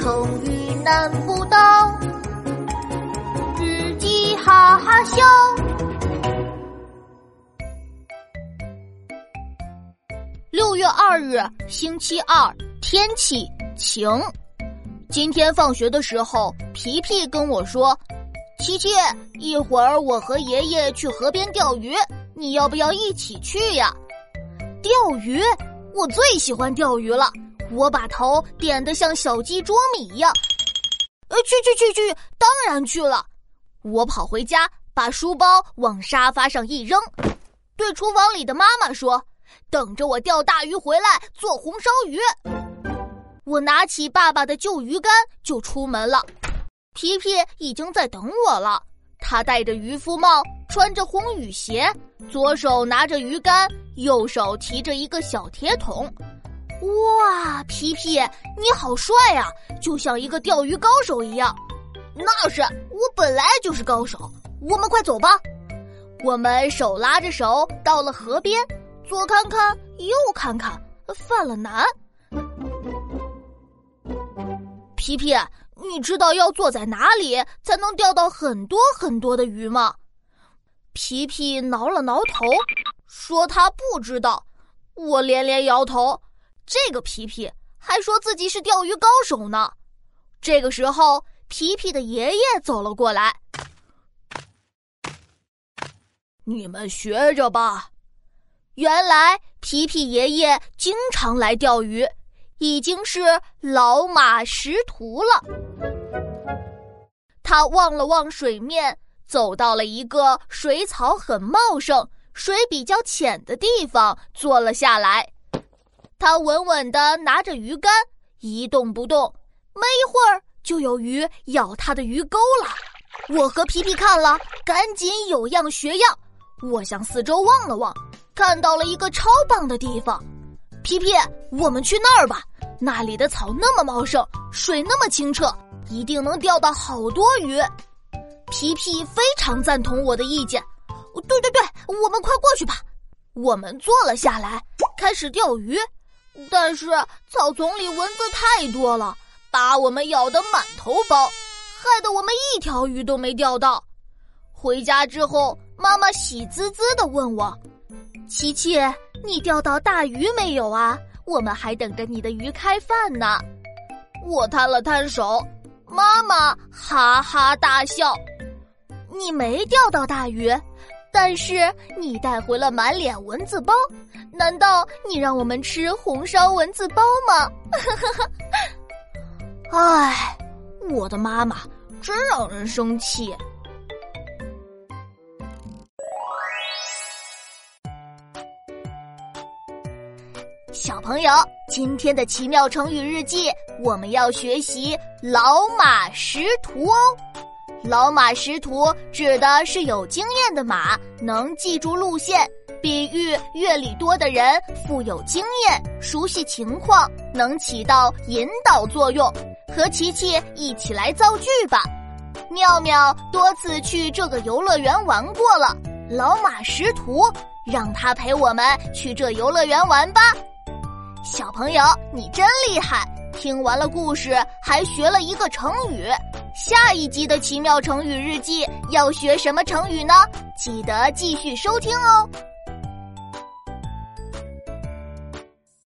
成语难不倒，日记哈哈笑。六月二日，星期二，天气晴。今天放学的时候，皮皮跟我说：“琪琪，一会儿我和爷爷去河边钓鱼，你要不要一起去呀？”钓鱼，我最喜欢钓鱼了。我把头点得像小鸡啄米一样，呃，去去去去，当然去了。我跑回家，把书包往沙发上一扔，对厨房里的妈妈说：“等着我钓大鱼回来做红烧鱼。”我拿起爸爸的旧鱼竿就出门了。皮皮已经在等我了，他戴着渔夫帽，穿着红雨鞋，左手拿着鱼竿，右手提着一个小铁桶。哇，皮皮，你好帅呀，就像一个钓鱼高手一样。那是，我本来就是高手。我们快走吧。我们手拉着手到了河边，左看看，右看看，犯了难。皮皮，你知道要坐在哪里才能钓到很多很多的鱼吗？皮皮挠了挠头，说他不知道。我连连摇头。这个皮皮还说自己是钓鱼高手呢。这个时候，皮皮的爷爷走了过来。你们学着吧。原来皮皮爷爷经常来钓鱼，已经是老马识途了。他望了望水面，走到了一个水草很茂盛、水比较浅的地方，坐了下来。他稳稳地拿着鱼竿，一动不动。没一会儿，就有鱼咬他的鱼钩了。我和皮皮看了，赶紧有样学样。我向四周望了望，看到了一个超棒的地方。皮皮，我们去那儿吧。那里的草那么茂盛，水那么清澈，一定能钓到好多鱼。皮皮非常赞同我的意见。对对对，我们快过去吧。我们坐了下来，开始钓鱼。但是草丛里蚊子太多了，把我们咬得满头包，害得我们一条鱼都没钓到。回家之后，妈妈喜滋滋地问我：“琪琪，你钓到大鱼没有啊？我们还等着你的鱼开饭呢。”我摊了摊手，妈妈哈哈大笑：“你没钓到大鱼。”但是你带回了满脸蚊子包，难道你让我们吃红烧蚊子包吗？唉，我的妈妈真让人生气。小朋友，今天的奇妙成语日记，我们要学习“老马识途”哦。老马识途指的是有经验的马能记住路线，比喻阅历多的人富有经验，熟悉情况，能起到引导作用。和琪琪一起来造句吧。妙妙多次去这个游乐园玩过了，老马识途，让他陪我们去这游乐园玩吧。小朋友，你真厉害！听完了故事，还学了一个成语。下一集的奇妙成语日记要学什么成语呢？记得继续收听哦。